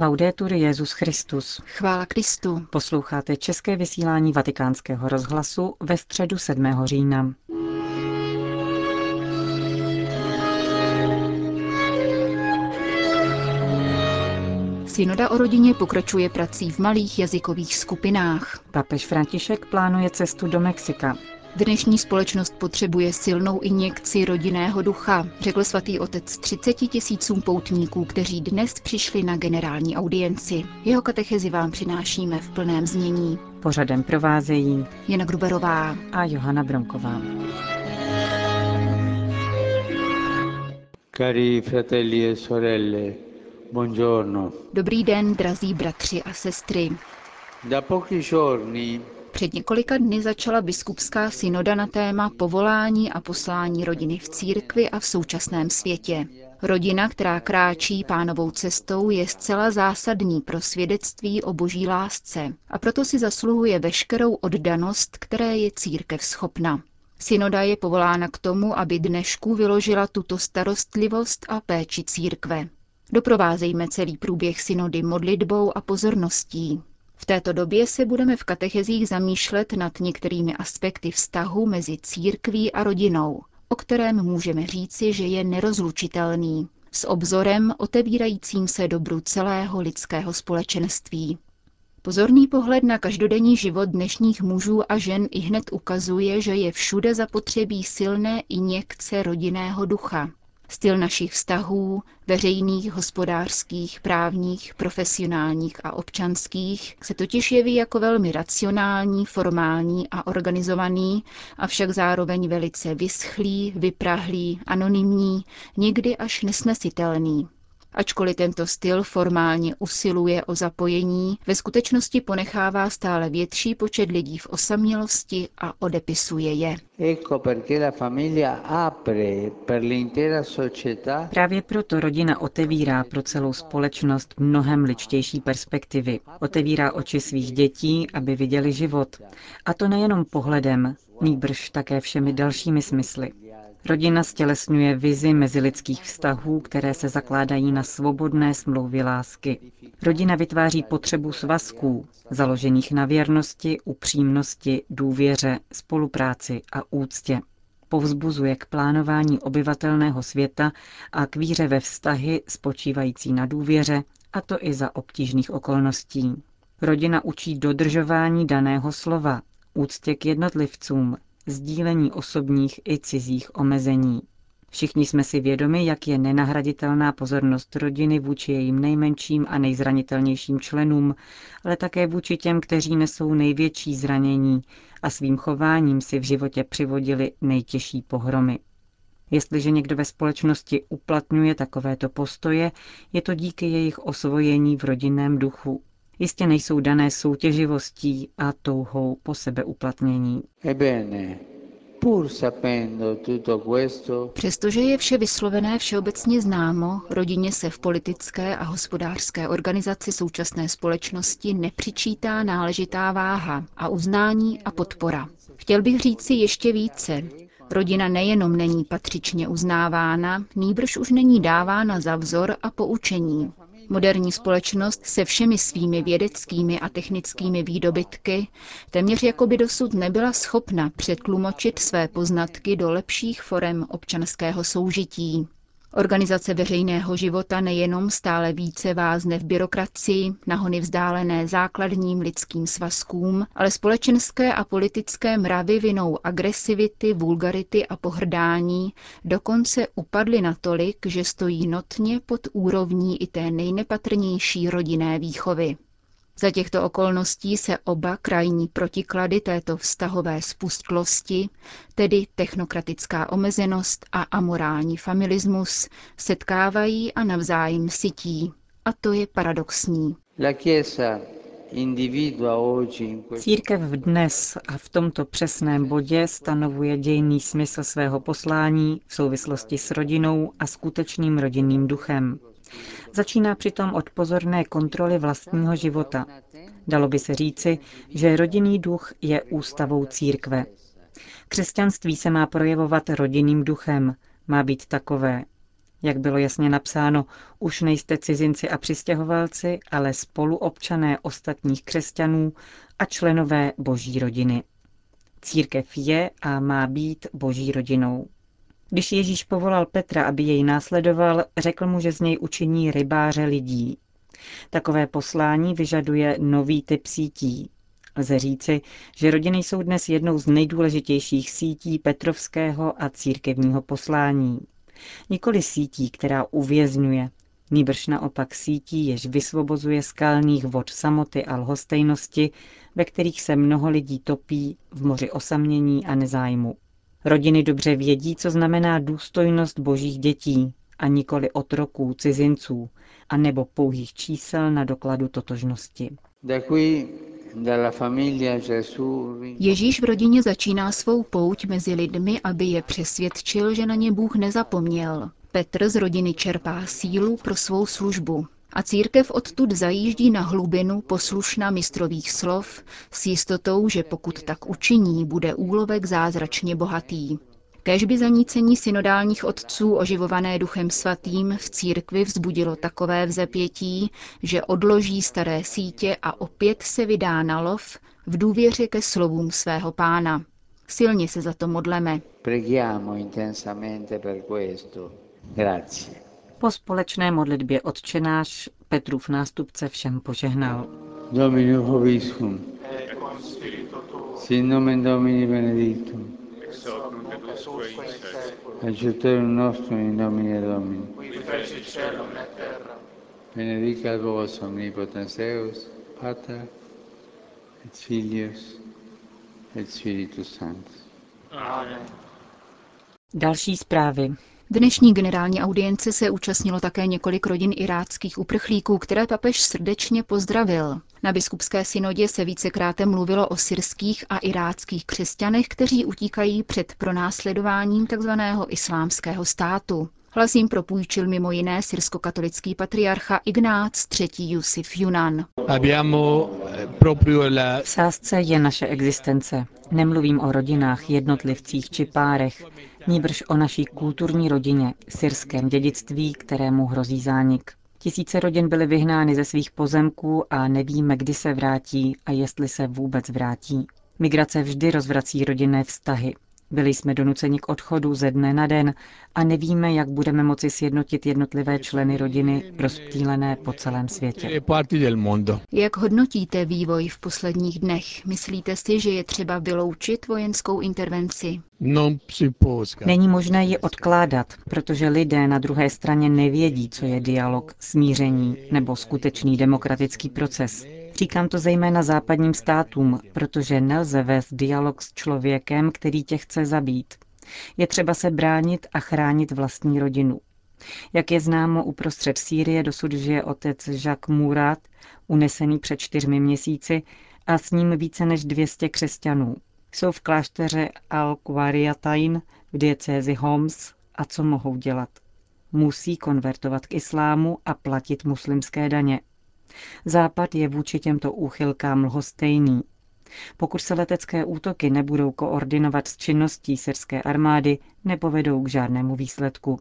Laudetur Jezus Christus. Chvála Kristu. Posloucháte české vysílání Vatikánského rozhlasu ve středu 7. října. Synoda o rodině pokračuje prací v malých jazykových skupinách. Papež František plánuje cestu do Mexika. Dnešní společnost potřebuje silnou injekci rodinného ducha, řekl svatý otec 30 tisícům poutníků, kteří dnes přišli na generální audienci. Jeho katechezi vám přinášíme v plném znění. Pořadem provázejí Jana Gruberová a Johana Bronková. Cari fratelli e sorelle, buongiorno. Dobrý den, drazí bratři a sestry. Da pochi giorni Před několika dny začala biskupská synoda na téma povolání a poslání rodiny v církvi a v současném světě. Rodina, která kráčí pánovou cestou, je zcela zásadní pro svědectví o boží lásce a proto si zasluhuje veškerou oddanost, které je církev schopna. Synoda je povolána k tomu, aby dnešku vyložila tuto starostlivost a péči církve. Doprovázejme celý průběh synody modlitbou a pozorností. V této době se budeme v katechezích zamýšlet nad některými aspekty vztahu mezi církví a rodinou, o kterém můžeme říci, že je nerozlučitelný, s obzorem otevírajícím se dobru celého lidského společenství. Pozorný pohled na každodenní život dnešních mužů a žen i hned ukazuje, že je všude zapotřebí silné injekce rodinného ducha, Styl našich vztahů, veřejných, hospodářských, právních, profesionálních a občanských, se totiž jeví jako velmi racionální, formální a organizovaný, avšak zároveň velice vyschlý, vyprahlý, anonymní, někdy až nesnesitelný. Ačkoliv tento styl formálně usiluje o zapojení, ve skutečnosti ponechává stále větší počet lidí v osamělosti a odepisuje je. Právě proto rodina otevírá pro celou společnost mnohem ličtější perspektivy. Otevírá oči svých dětí, aby viděli život. A to nejenom pohledem, nýbrž také všemi dalšími smysly. Rodina stělesňuje vizi mezilidských vztahů, které se zakládají na svobodné smlouvě lásky. Rodina vytváří potřebu svazků, založených na věrnosti, upřímnosti, důvěře, spolupráci a úctě. Povzbuzuje k plánování obyvatelného světa a k víře ve vztahy spočívající na důvěře, a to i za obtížných okolností. Rodina učí dodržování daného slova, úctě k jednotlivcům, sdílení osobních i cizích omezení. Všichni jsme si vědomi, jak je nenahraditelná pozornost rodiny vůči jejím nejmenším a nejzranitelnějším členům, ale také vůči těm, kteří nesou největší zranění a svým chováním si v životě přivodili nejtěžší pohromy. Jestliže někdo ve společnosti uplatňuje takovéto postoje, je to díky jejich osvojení v rodinném duchu. Jistě nejsou dané soutěživostí a touhou po sebeuplatnění. Přestože je vše vyslovené všeobecně známo, rodině se v politické a hospodářské organizaci současné společnosti nepřičítá náležitá váha a uznání a podpora. Chtěl bych říci ještě více. Rodina nejenom není patřičně uznávána, nýbrž už není dávána za vzor a poučení. Moderní společnost se všemi svými vědeckými a technickými výdobytky téměř jako by dosud nebyla schopna přetlumočit své poznatky do lepších forem občanského soužití. Organizace veřejného života nejenom stále více vázne v byrokracii, nahony vzdálené základním lidským svazkům, ale společenské a politické mravy vinou agresivity, vulgarity a pohrdání dokonce upadly natolik, že stojí notně pod úrovní i té nejnepatrnější rodinné výchovy. Za těchto okolností se oba krajní protiklady této vztahové spustlosti, tedy technokratická omezenost a amorální familismus, setkávají a navzájem sytí. A to je paradoxní. Církev dnes a v tomto přesném bodě stanovuje dějný smysl svého poslání v souvislosti s rodinou a skutečným rodinným duchem. Začíná přitom od pozorné kontroly vlastního života. Dalo by se říci, že rodinný duch je ústavou církve. Křesťanství se má projevovat rodinným duchem, má být takové. Jak bylo jasně napsáno, už nejste cizinci a přistěhovalci, ale spoluobčané ostatních křesťanů a členové boží rodiny. Církev je a má být boží rodinou. Když Ježíš povolal Petra, aby jej následoval, řekl mu, že z něj učiní rybáře lidí. Takové poslání vyžaduje nový typ sítí. Lze říci, že rodiny jsou dnes jednou z nejdůležitějších sítí Petrovského a církevního poslání. Nikoli sítí, která uvězňuje, nýbrž naopak sítí, jež vysvobozuje skalných vod samoty a lhostejnosti, ve kterých se mnoho lidí topí v moři osamění a nezájmu. Rodiny dobře vědí, co znamená důstojnost božích dětí a nikoli otroků, cizinců, a nebo pouhých čísel na dokladu totožnosti. Ježíš v rodině začíná svou pouť mezi lidmi, aby je přesvědčil, že na ně Bůh nezapomněl. Petr z rodiny čerpá sílu pro svou službu. A církev odtud zajíždí na hlubinu poslušna mistrových slov s jistotou, že pokud tak učiní, bude úlovek zázračně bohatý. Kežby zanícení synodálních otců oživované duchem svatým v církvi vzbudilo takové vzepětí, že odloží staré sítě a opět se vydá na lov v důvěře ke slovům svého pána. Silně se za to modleme. Po společné modlitbě odčenáš Petrův nástupce všem požehnal. Domino Hoviscum. Sin nomen Domini benedictum. Aiuterium nostrum in nomine Domini. Benedicat vos omnipotens Deus, Pater et Filius et Spiritus Sanctus. Amen. Další zprávy. Dnešní generální audience se účastnilo také několik rodin iráckých uprchlíků, které papež srdečně pozdravil. Na biskupské synodě se vícekráte mluvilo o syrských a iráckých křesťanech, kteří utíkají před pronásledováním tzv. islámského státu. Hlas jim propůjčil mimo jiné syrsko-katolický patriarcha Ignác III. Jusif Junan. V sázce je naše existence. Nemluvím o rodinách, jednotlivcích či párech, níbrž o naší kulturní rodině, syrském dědictví, kterému hrozí zánik. Tisíce rodin byly vyhnány ze svých pozemků a nevíme, kdy se vrátí a jestli se vůbec vrátí. Migrace vždy rozvrací rodinné vztahy. Byli jsme donuceni k odchodu ze dne na den a nevíme, jak budeme moci sjednotit jednotlivé členy rodiny rozptýlené po celém světě. Jak hodnotíte vývoj v posledních dnech? Myslíte si, že je třeba vyloučit vojenskou intervenci? Není možné ji odkládat, protože lidé na druhé straně nevědí, co je dialog, smíření nebo skutečný demokratický proces. Říkám to zejména západním státům, protože nelze vést dialog s člověkem, který tě chce zabít. Je třeba se bránit a chránit vlastní rodinu. Jak je známo, uprostřed Sýrie dosud žije otec Jacques Murat, unesený před čtyřmi měsíci, a s ním více než 200 křesťanů. Jsou v klášteře Al-Qariatain v diecézi Homs a co mohou dělat? Musí konvertovat k islámu a platit muslimské daně. Západ je vůči těmto úchylkám lhostejný. Pokud se letecké útoky nebudou koordinovat s činností syrské armády, nepovedou k žádnému výsledku.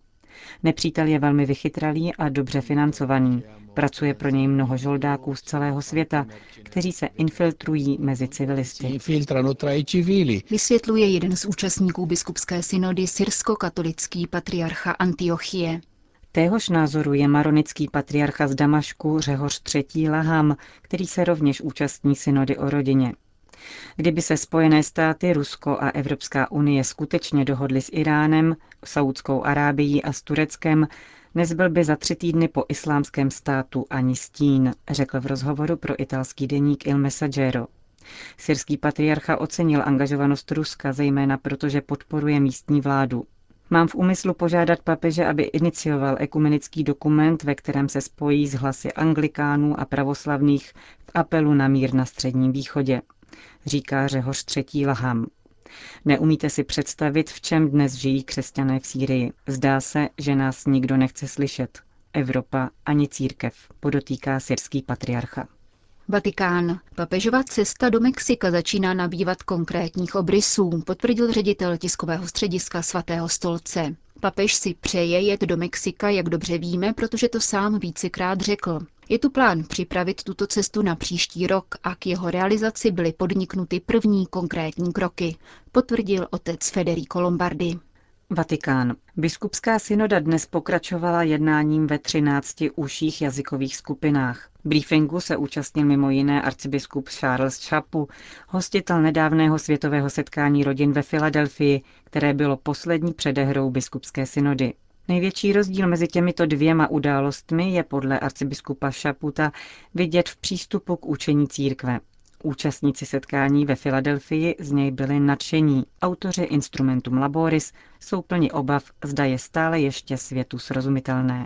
Nepřítel je velmi vychytralý a dobře financovaný. Pracuje pro něj mnoho žoldáků z celého světa, kteří se infiltrují mezi civilisty. Vysvětluje jeden z účastníků biskupské synody syrsko-katolický patriarcha Antiochie. Téhož názoru je maronický patriarcha z Damašku Řehoř III. Laham, který se rovněž účastní synody o rodině. Kdyby se Spojené státy, Rusko a Evropská unie skutečně dohodly s Iránem, Saudskou Arábií a s Tureckem, nezbyl by za tři týdny po islámském státu ani stín, řekl v rozhovoru pro italský deník Il Messaggero. Syrský patriarcha ocenil angažovanost Ruska, zejména protože podporuje místní vládu. Mám v úmyslu požádat papeže, aby inicioval ekumenický dokument, ve kterém se spojí s hlasy anglikánů a pravoslavných v apelu na mír na Středním východě, říká Řehoř třetí Laham. Neumíte si představit, v čem dnes žijí křesťané v Sýrii. Zdá se, že nás nikdo nechce slyšet. Evropa ani církev, podotýká syrský patriarcha. Vatikán. Papežova cesta do Mexika začíná nabývat konkrétních obrysů, potvrdil ředitel tiskového střediska svatého stolce. Papež si přeje jet do Mexika, jak dobře víme, protože to sám vícekrát řekl. Je tu plán připravit tuto cestu na příští rok a k jeho realizaci byly podniknuty první konkrétní kroky, potvrdil otec Federico Lombardi. Vatikán. Biskupská synoda dnes pokračovala jednáním ve 13 užších jazykových skupinách. Briefingu se účastnil mimo jiné arcibiskup Charles Chapu, hostitel nedávného světového setkání rodin ve Filadelfii, které bylo poslední předehrou biskupské synody. Největší rozdíl mezi těmito dvěma událostmi je podle arcibiskupa Šaputa vidět v přístupu k učení církve. Účastníci setkání ve Filadelfii z něj byli nadšení. Autoři Instrumentum Laboris jsou plni obav, zda je stále ještě světu srozumitelné.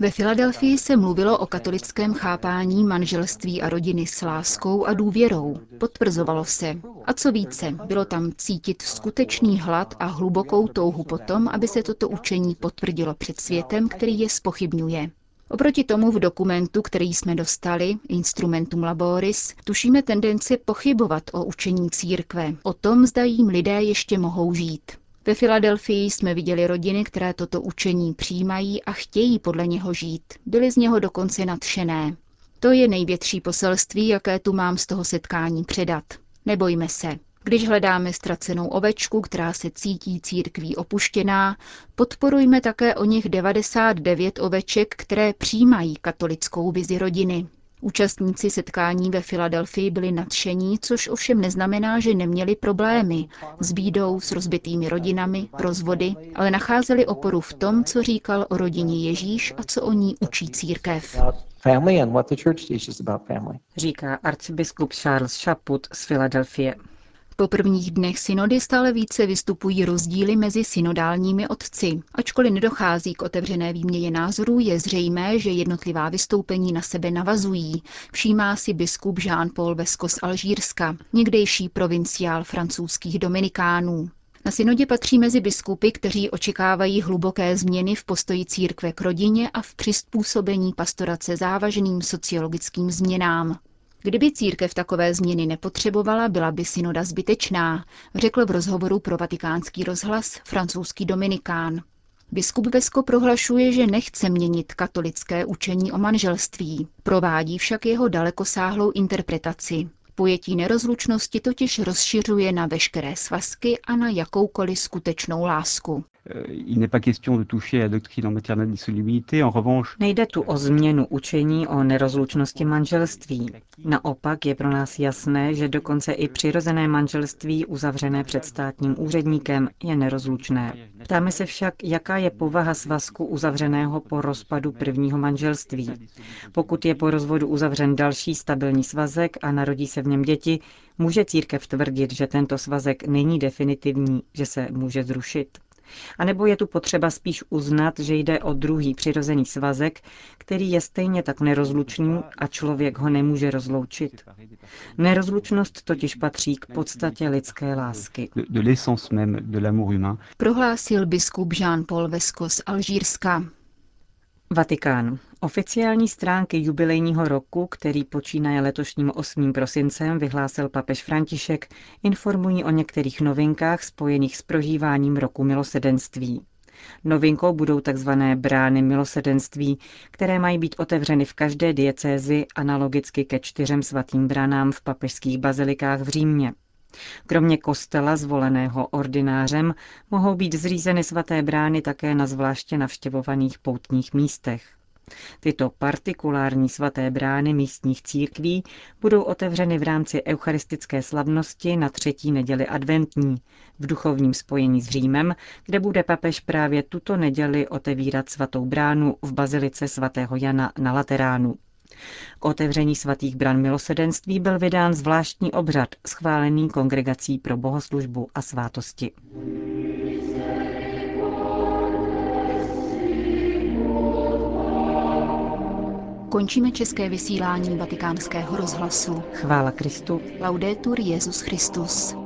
Ve Filadelfii se mluvilo o katolickém chápání manželství a rodiny s láskou a důvěrou. Potvrzovalo se. A co více, bylo tam cítit skutečný hlad a hlubokou touhu potom, aby se toto učení potvrdilo před světem, který je spochybňuje. Oproti tomu v dokumentu, který jsme dostali, Instrumentum Laboris, tušíme tendenci pochybovat o učení církve, o tom, zda jim lidé ještě mohou žít. Ve Filadelfii jsme viděli rodiny, které toto učení přijímají a chtějí podle něho žít. Byly z něho dokonce nadšené. To je největší poselství, jaké tu mám z toho setkání předat. Nebojme se. Když hledáme ztracenou ovečku, která se cítí církví opuštěná, podporujme také o nich 99 oveček, které přijímají katolickou vizi rodiny. Účastníci setkání ve Filadelfii byli nadšení, což ovšem neznamená, že neměli problémy s bídou, s rozbitými rodinami, rozvody, ale nacházeli oporu v tom, co říkal o rodině Ježíš a co o ní učí církev. Říká arcibiskup Charles Chaput z Filadelfie. Po prvních dnech synody stále více vystupují rozdíly mezi synodálními otci. Ačkoliv nedochází k otevřené výměně názorů, je zřejmé, že jednotlivá vystoupení na sebe navazují. Všímá si biskup Jean-Paul Vesko z Alžírska, někdejší provinciál francouzských dominikánů. Na synodě patří mezi biskupy, kteří očekávají hluboké změny v postoji církve k rodině a v přizpůsobení pastorace závažným sociologickým změnám. Kdyby církev takové změny nepotřebovala, byla by synoda zbytečná, řekl v rozhovoru pro vatikánský rozhlas francouzský Dominikán. Biskup Vesko prohlašuje, že nechce měnit katolické učení o manželství, provádí však jeho dalekosáhlou interpretaci. Pojetí nerozlučnosti totiž rozšiřuje na veškeré svazky a na jakoukoliv skutečnou lásku. Nejde tu o změnu učení o nerozlučnosti manželství. Naopak je pro nás jasné, že dokonce i přirozené manželství uzavřené před státním úředníkem je nerozlučné. Ptáme se však, jaká je povaha svazku uzavřeného po rozpadu prvního manželství. Pokud je po rozvodu uzavřen další stabilní svazek a narodí se v něm děti, může církev tvrdit, že tento svazek není definitivní, že se může zrušit. A nebo je tu potřeba spíš uznat, že jde o druhý přirozený svazek, který je stejně tak nerozlučný a člověk ho nemůže rozloučit. Nerozlučnost totiž patří k podstatě lidské lásky. Prohlásil biskup Jean-Paul Vesko z Alžírska. Vatikán. Oficiální stránky jubilejního roku, který počínaje letošním 8. prosincem, vyhlásil papež František, informují o některých novinkách spojených s prožíváním roku milosedenství. Novinkou budou tzv. brány milosedenství, které mají být otevřeny v každé diecézi analogicky ke čtyřem svatým bránám v papežských bazilikách v Římě. Kromě kostela zvoleného ordinářem mohou být zřízeny svaté brány také na zvláště navštěvovaných poutních místech. Tyto partikulární svaté brány místních církví budou otevřeny v rámci eucharistické slavnosti na třetí neděli adventní, v duchovním spojení s Římem, kde bude papež právě tuto neděli otevírat svatou bránu v bazilice svatého Jana na Lateránu. K otevření svatých bran milosedenství byl vydán zvláštní obřad schválený Kongregací pro bohoslužbu a svátosti. Končíme české vysílání vatikánského rozhlasu. Chvála Kristu. Laudetur Jezus Christus.